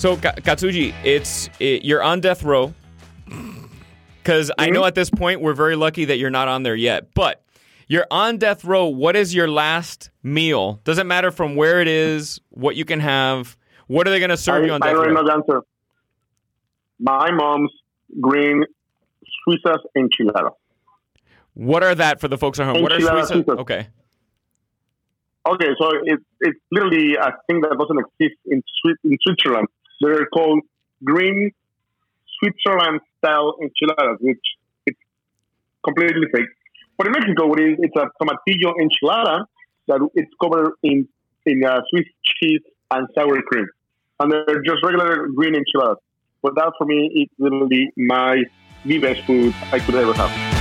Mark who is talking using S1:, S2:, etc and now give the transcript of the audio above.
S1: So Ka- Katsuji, it's it, you're on death row. Because I know mm-hmm. at this point we're very lucky that you're not on there yet. But you're on death row. What is your last meal? Doesn't matter from where it is, what you can have. What are they going to serve
S2: I,
S1: you on
S2: I
S1: death row?
S2: know the answer. My mom's green Suizas enchiladas.
S1: What are that for the folks at home? What are
S2: Enchiladas
S1: Suiza?
S2: Suizas.
S1: Okay.
S2: Okay, so it's it's literally a thing that doesn't exist in Swi- in Switzerland. They're called green Switzerland style enchiladas, which it's completely fake. But in Mexico, it is, it's a tomatillo enchilada that it's covered in in uh, Swiss cheese and sour cream, and they're just regular green enchiladas. But that for me is literally my the best food I could ever have.